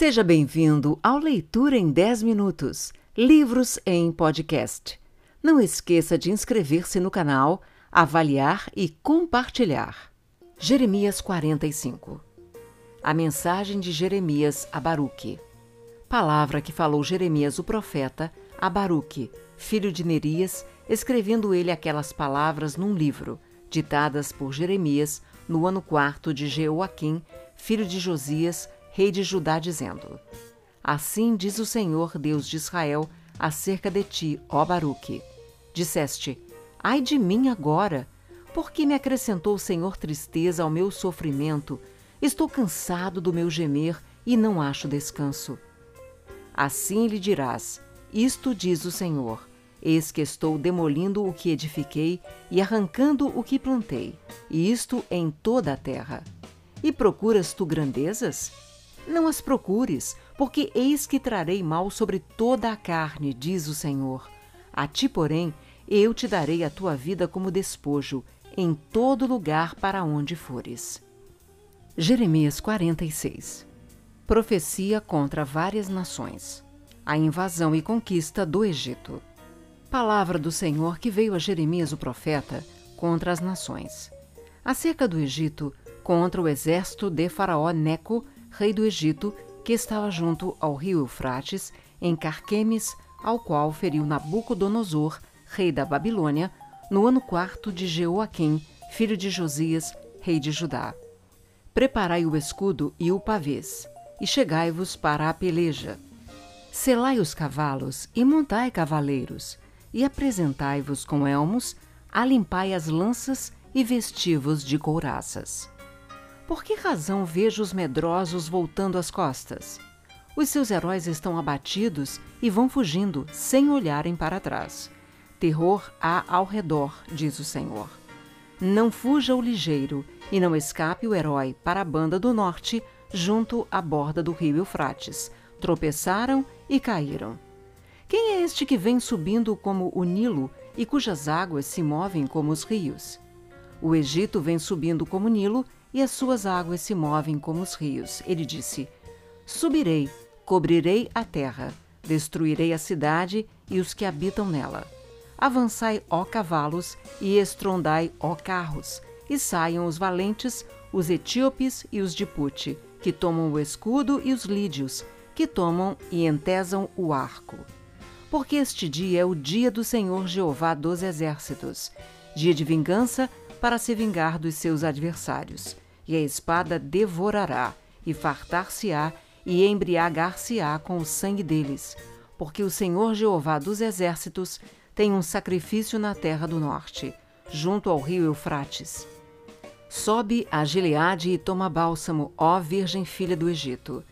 Seja bem-vindo ao Leitura em 10 Minutos Livros em Podcast. Não esqueça de inscrever-se no canal, avaliar e compartilhar. Jeremias 45 A mensagem de Jeremias a Baruque. Palavra que falou Jeremias o profeta a Baruque, filho de Nerias, escrevendo ele aquelas palavras num livro, ditadas por Jeremias no ano quarto de Jeoaquim, filho de Josias, rei de Judá, dizendo: Assim diz o Senhor, Deus de Israel, acerca de ti, ó Baruque. Disseste: Ai de mim agora! Porque me acrescentou o Senhor tristeza ao meu sofrimento? Estou cansado do meu gemer e não acho descanso. Assim lhe dirás: Isto diz o Senhor: Eis que estou demolindo o que edifiquei e arrancando o que plantei, e isto em toda a terra. E procuras tu grandezas? Não as procures, porque eis que trarei mal sobre toda a carne, diz o Senhor. A ti, porém, eu te darei a tua vida como despojo, em todo lugar para onde fores. Jeremias 46 Profecia contra várias nações. A invasão e conquista do Egito. Palavra do Senhor que veio a Jeremias o profeta contra as nações. Acerca do Egito, contra o exército de Faraó Neco, rei do Egito, que estava junto ao rio Eufrates, em Carquemes, ao qual feriu Nabucodonosor, rei da Babilônia, no ano quarto de Jeoaquim, filho de Josias, rei de Judá. Preparai o escudo e o pavês, e chegai-vos para a peleja. Selai os cavalos e montai cavaleiros, e apresentai-vos com elmos, alimpai as lanças e vestivos de couraças. Por que razão vejo os medrosos voltando as costas? Os seus heróis estão abatidos e vão fugindo, sem olharem para trás. Terror há ao redor, diz o Senhor. Não fuja o ligeiro, e não escape o herói para a banda do norte, junto à borda do rio Eufrates. Tropeçaram e caíram. Quem é este que vem subindo como o Nilo e cujas águas se movem como os rios? O Egito vem subindo como o Nilo e as suas águas se movem como os rios. Ele disse: Subirei, cobrirei a terra, destruirei a cidade e os que habitam nela. Avançai, ó cavalos, e estrondai, ó carros, e saiam os valentes, os etíopes e os de Pute, que tomam o escudo, e os lídios, que tomam e entesam o arco. Porque este dia é o dia do Senhor Jeová dos exércitos, dia de vingança para se vingar dos seus adversários. E a espada devorará, e fartar-se-á, e embriagar-se-á com o sangue deles. Porque o Senhor Jeová dos exércitos tem um sacrifício na terra do norte, junto ao rio Eufrates. Sobe a Gileade e toma bálsamo, ó Virgem filha do Egito.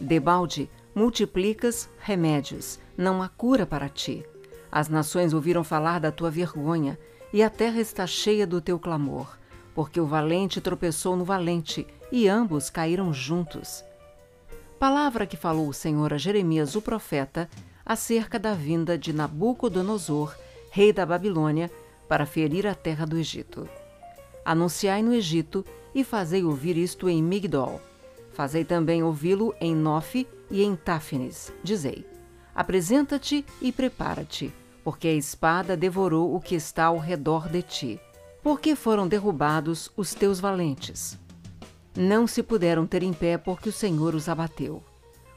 Debalde, multiplicas remédios, não há cura para ti. As nações ouviram falar da tua vergonha, e a terra está cheia do teu clamor, porque o valente tropeçou no valente, e ambos caíram juntos. Palavra que falou o Senhor a Jeremias o profeta acerca da vinda de Nabucodonosor, rei da Babilônia, para ferir a terra do Egito. Anunciai no Egito e fazei ouvir isto em Migdol. Fazei também ouvi-lo em Nofe e em Táfnis. Dizei: Apresenta-te e prepara-te porque a espada devorou o que está ao redor de ti. Porque foram derrubados os teus valentes. Não se puderam ter em pé porque o Senhor os abateu.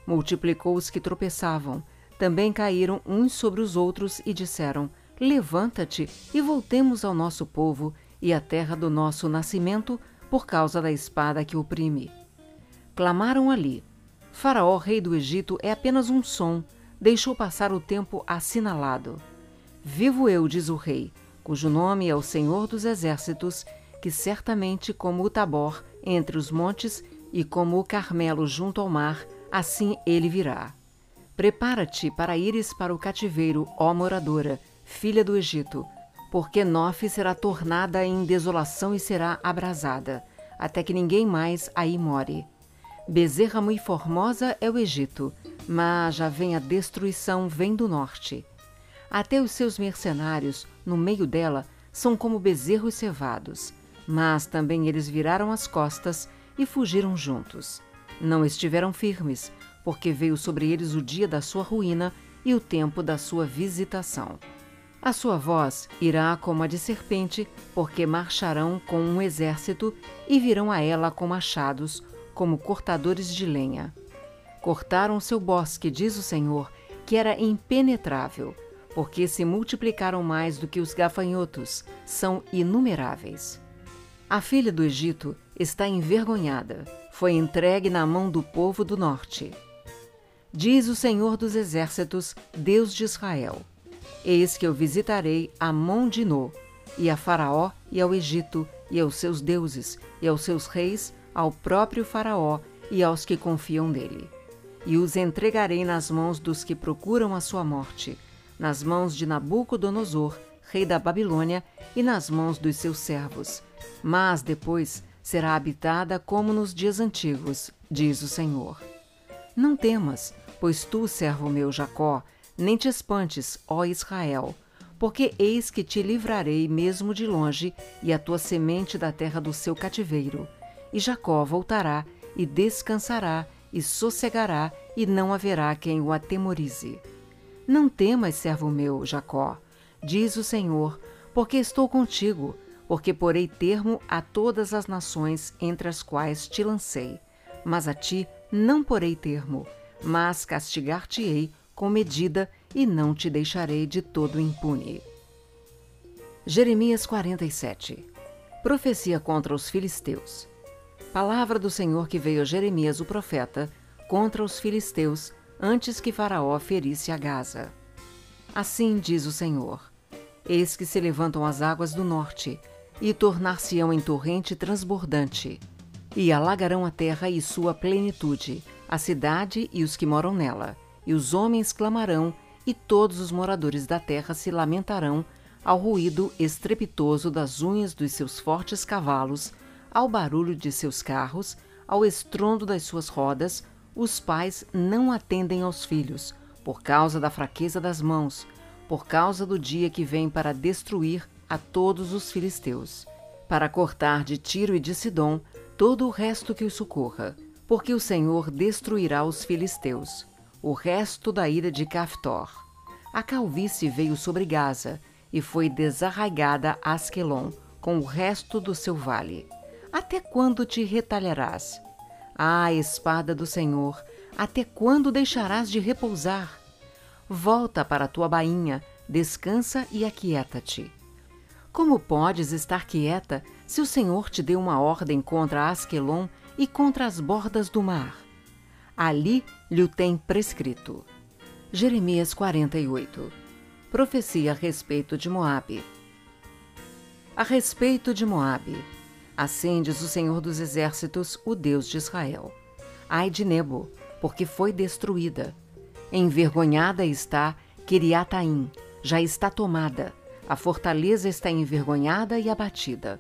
Multiplicou os que tropeçavam, também caíram uns sobre os outros e disseram: Levanta-te e voltemos ao nosso povo e à terra do nosso nascimento, por causa da espada que oprime. Clamaram ali: Faraó, rei do Egito, é apenas um som, deixou passar o tempo assinalado. Vivo eu, diz o rei, cujo nome é o Senhor dos Exércitos, que certamente como o Tabor entre os montes e como o Carmelo junto ao mar, assim ele virá. Prepara-te para ires para o cativeiro, ó moradora, filha do Egito, porque Nofe será tornada em desolação e será abrasada, até que ninguém mais aí more. Bezerra muito formosa é o Egito, mas já vem a destruição, vem do norte. Até os seus mercenários, no meio dela, são como bezerros cevados. Mas também eles viraram as costas e fugiram juntos. Não estiveram firmes, porque veio sobre eles o dia da sua ruína e o tempo da sua visitação. A sua voz irá como a de serpente, porque marcharão com um exército e virão a ela com machados, como cortadores de lenha. Cortaram seu bosque, diz o Senhor, que era impenetrável, porque se multiplicaram mais do que os gafanhotos, são inumeráveis. A filha do Egito está envergonhada, foi entregue na mão do povo do norte. Diz o Senhor dos Exércitos, Deus de Israel: Eis que eu visitarei a Mondinô, e a Faraó, e ao Egito, e aos seus deuses, e aos seus reis, ao próprio Faraó e aos que confiam nele. E os entregarei nas mãos dos que procuram a sua morte, nas mãos de Nabucodonosor, rei da Babilônia, e nas mãos dos seus servos. Mas depois será habitada como nos dias antigos, diz o Senhor. Não temas, pois tu, servo meu Jacó, nem te espantes, ó Israel, porque eis que te livrarei mesmo de longe, e a tua semente da terra do seu cativeiro. E Jacó voltará, e descansará, e sossegará, e não haverá quem o atemorize. Não temas, servo meu, Jacó, diz o Senhor, porque estou contigo, porque porei termo a todas as nações entre as quais te lancei. Mas a ti não porei termo, mas castigar-te-ei com medida e não te deixarei de todo impune. Jeremias 47 Profecia contra os filisteus. Palavra do Senhor que veio a Jeremias o profeta contra os filisteus antes que Faraó ferisse a Gaza. Assim diz o Senhor: Eis que se levantam as águas do norte e tornar-se-ão em torrente transbordante, e alagarão a terra e sua plenitude, a cidade e os que moram nela e os homens clamarão, e todos os moradores da terra se lamentarão ao ruído estrepitoso das unhas dos seus fortes cavalos, ao barulho de seus carros, ao estrondo das suas rodas, os pais não atendem aos filhos, por causa da fraqueza das mãos, por causa do dia que vem para destruir a todos os filisteus, para cortar de Tiro e de Sidom todo o resto que os socorra, porque o Senhor destruirá os filisteus o resto da ira de Caftor. A calvície veio sobre Gaza e foi desarraigada Asquelon com o resto do seu vale. Até quando te retalharás? Ah, espada do Senhor, até quando deixarás de repousar? Volta para a tua bainha, descansa e aquieta-te. Como podes estar quieta se o Senhor te deu uma ordem contra Asquelon e contra as bordas do mar? ali lhe o tem prescrito. Jeremias 48 Profecia a respeito de Moabe A respeito de Moabe, assim diz o Senhor dos Exércitos, o Deus de Israel. Ai de Nebo, porque foi destruída. Envergonhada está Kiriataim, já está tomada. A fortaleza está envergonhada e abatida.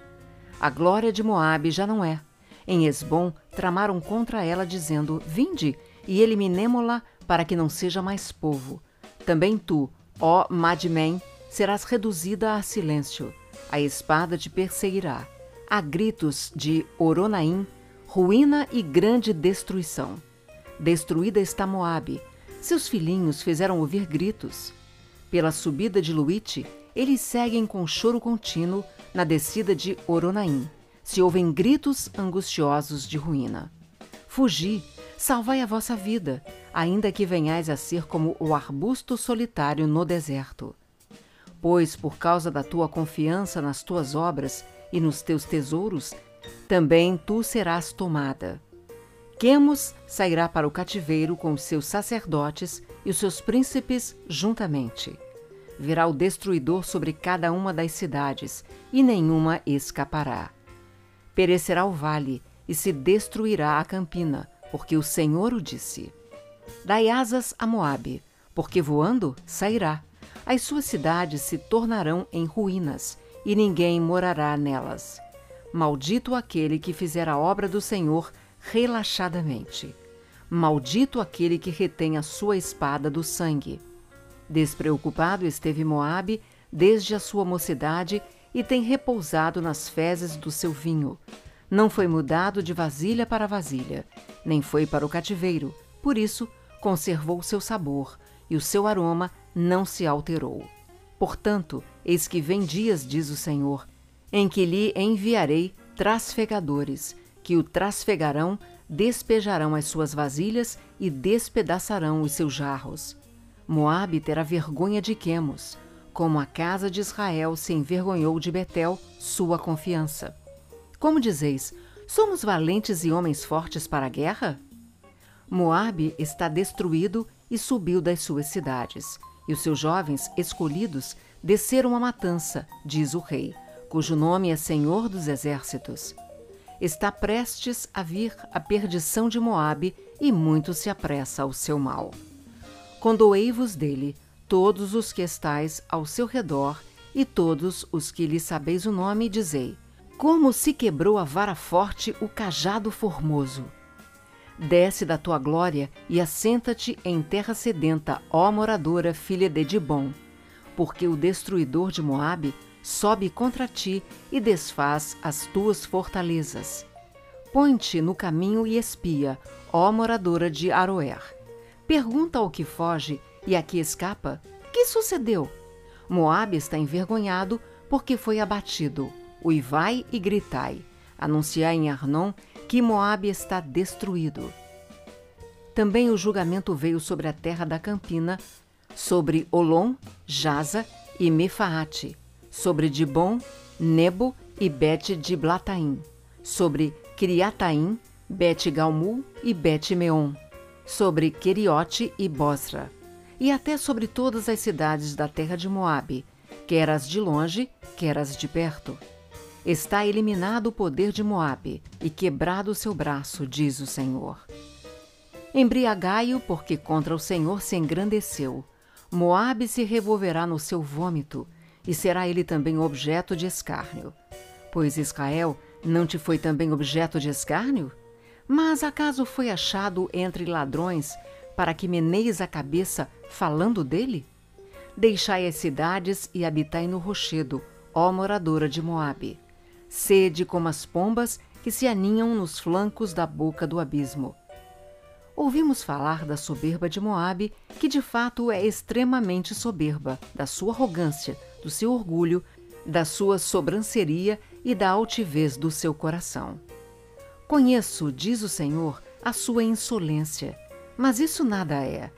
A glória de Moabe já não é, em Esbom, tramaram contra ela, dizendo: Vinde e eliminemo-la para que não seja mais povo. Também tu, ó Madmen, serás reduzida a silêncio. A espada te perseguirá. Há gritos de Oronaim, ruína e grande destruição. Destruída está Moabe. Seus filhinhos fizeram ouvir gritos. Pela subida de Luite, eles seguem com choro contínuo na descida de Oronaim se ouvem gritos angustiosos de ruína. Fugi, salvai a vossa vida, ainda que venhais a ser como o arbusto solitário no deserto. Pois, por causa da tua confiança nas tuas obras e nos teus tesouros, também tu serás tomada. Quemos sairá para o cativeiro com os seus sacerdotes e os seus príncipes juntamente. Virá o destruidor sobre cada uma das cidades, e nenhuma escapará. Perecerá o vale e se destruirá a campina, porque o Senhor o disse. Dai asas a Moabe, porque voando sairá. As suas cidades se tornarão em ruínas, e ninguém morará nelas. Maldito aquele que fizer a obra do Senhor relaxadamente. Maldito aquele que retém a sua espada do sangue. Despreocupado esteve Moabe desde a sua mocidade e tem repousado nas fezes do seu vinho. Não foi mudado de vasilha para vasilha, nem foi para o cativeiro, Por isso, conservou seu sabor, e o seu aroma não se alterou. Portanto, eis que vem dias, diz o Senhor, em que lhe enviarei trasfegadores, que o trasfegarão, despejarão as suas vasilhas e despedaçarão os seus jarros. Moabe terá vergonha de Quemos, como a casa de Israel se envergonhou de Betel, sua confiança. Como dizeis, somos valentes e homens fortes para a guerra? Moabe está destruído e subiu das suas cidades, e os seus jovens escolhidos desceram à matança, diz o rei, cujo nome é Senhor dos Exércitos. Está prestes a vir a perdição de Moabe e muito se apressa ao seu mal. Condoei-vos dele, todos os que estais ao seu redor, e todos os que lhe sabeis o nome, dizei: Como se quebrou a vara forte o cajado formoso! Desce da tua glória e assenta-te em terra sedenta, ó moradora, filha de Dibon, porque o destruidor de Moabe sobe contra ti e desfaz as tuas fortalezas. Põe-te no caminho e espia, ó moradora de Aroer. Pergunta ao que foge e a que escapa: Que sucedeu? Moabe está envergonhado porque foi abatido. Uivai e gritai. Anunciai em Arnon que Moabe está destruído. Também o julgamento veio sobre a terra da Campina, sobre Olom, Jaza e Mefaate, sobre Dibon, Nebo e Bet de Blataim, sobre Criataim, Bet Galmu e Bet Meon, sobre Queriote e Bosra, e até sobre todas as cidades da terra de Moabe, quer as de longe, quer as de perto. Está eliminado o poder de Moabe e quebrado o seu braço, diz o Senhor. Embriagai-o, porque contra o Senhor se engrandeceu. Moabe se revolverá no seu vômito, e será ele também objeto de escárnio. Pois Israel não te foi também objeto de escárnio? Mas acaso foi achado entre ladrões para que meneis a cabeça falando dele? Deixai as cidades e habitai no rochedo, ó moradora de Moabe sede como as pombas que se aninham nos flancos da boca do abismo. Ouvimos falar da soberba de Moabe, que de fato é extremamente soberba, da sua arrogância, do seu orgulho, da sua sobranceria e da altivez do seu coração. Conheço, diz o Senhor, a sua insolência, mas isso nada é.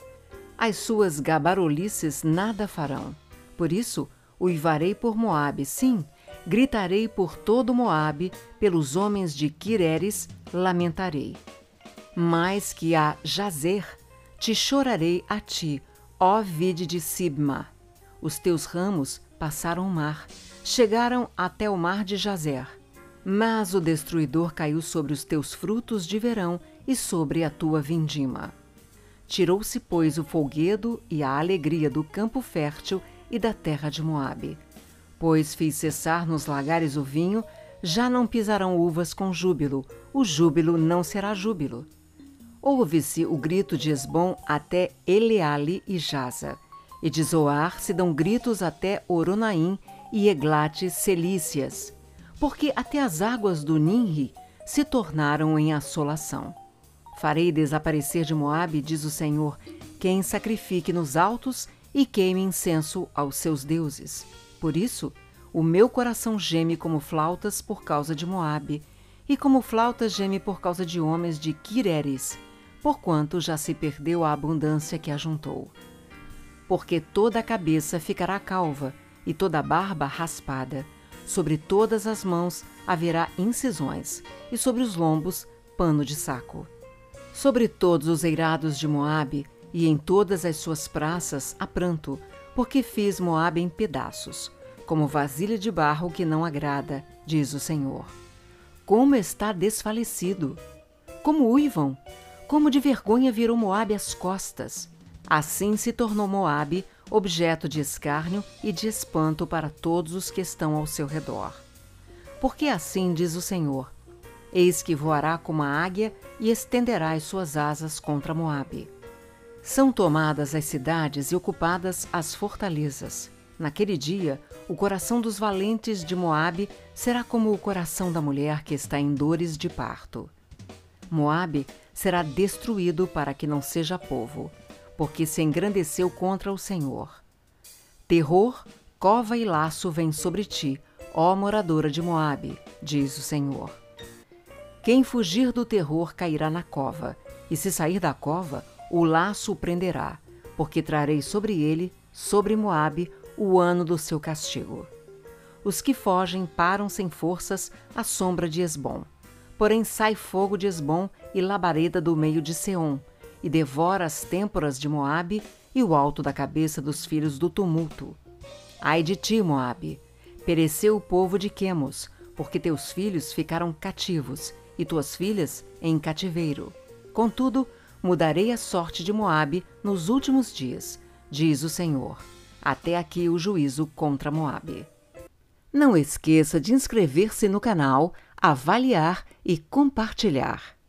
As suas gabarolices nada farão. Por isso, uivarei por Moabe, sim, Gritarei por todo Moabe, pelos homens de Quireres lamentarei. Mais que a Jazer, te chorarei a ti, ó vide de Sibma. Os teus ramos passaram o mar, chegaram até o mar de Jazer. Mas o destruidor caiu sobre os teus frutos de verão e sobre a tua vindima. Tirou-se, pois, o folguedo e a alegria do campo fértil e da terra de Moabe. Pois fiz cessar nos lagares o vinho, já não pisarão uvas com júbilo, o júbilo não será júbilo. Ouve-se o grito de Esbom até Eleale e Jaza, e de Zoar se dão gritos até Oronaim e Eglate Celícias, porque até as águas do Ninri se tornaram em assolação. Farei desaparecer de Moabe, diz o Senhor, quem sacrifique nos altos e queime incenso aos seus deuses. Por isso, o meu coração geme como flautas por causa de Moabe, e como flautas geme por causa de homens de Quireres, porquanto já se perdeu a abundância que ajuntou. Porque toda a cabeça ficará calva, e toda a barba raspada. Sobre todas as mãos haverá incisões, e sobre os lombos pano de saco. Sobre todos os eirados de Moabe, e em todas as suas praças há pranto, porque fiz Moabe em pedaços, como vasilha de barro que não agrada, diz o Senhor. Como está desfalecido! Como uivam! Como de vergonha virou Moabe as costas! Assim se tornou Moabe objeto de escárnio e de espanto para todos os que estão ao seu redor. Porque assim diz o Senhor: Eis que voará como a águia e estenderá as suas asas contra Moabe. São tomadas as cidades e ocupadas as fortalezas. Naquele dia, o coração dos valentes de Moabe será como o coração da mulher que está em dores de parto. Moabe será destruído para que não seja povo, porque se engrandeceu contra o Senhor. Terror, cova e laço vêm sobre ti, ó moradora de Moabe, diz o Senhor. Quem fugir do terror cairá na cova, e se sair da cova, o laço o prenderá, porque trarei sobre ele, sobre Moabe, o ano do seu castigo. Os que fogem param sem forças à sombra de Esbom. Porém sai fogo de Esbom e labareda do meio de Seom, e devora as têmporas de Moabe e o alto da cabeça dos filhos do tumulto. Ai de ti, Moabe! Pereceu o povo de Quemos, porque teus filhos ficaram cativos e tuas filhas em cativeiro. Contudo, mudarei a sorte de Moabe nos últimos dias, diz o Senhor. Até aqui o juízo contra Moabe. Não esqueça de inscrever-se no canal, avaliar e compartilhar.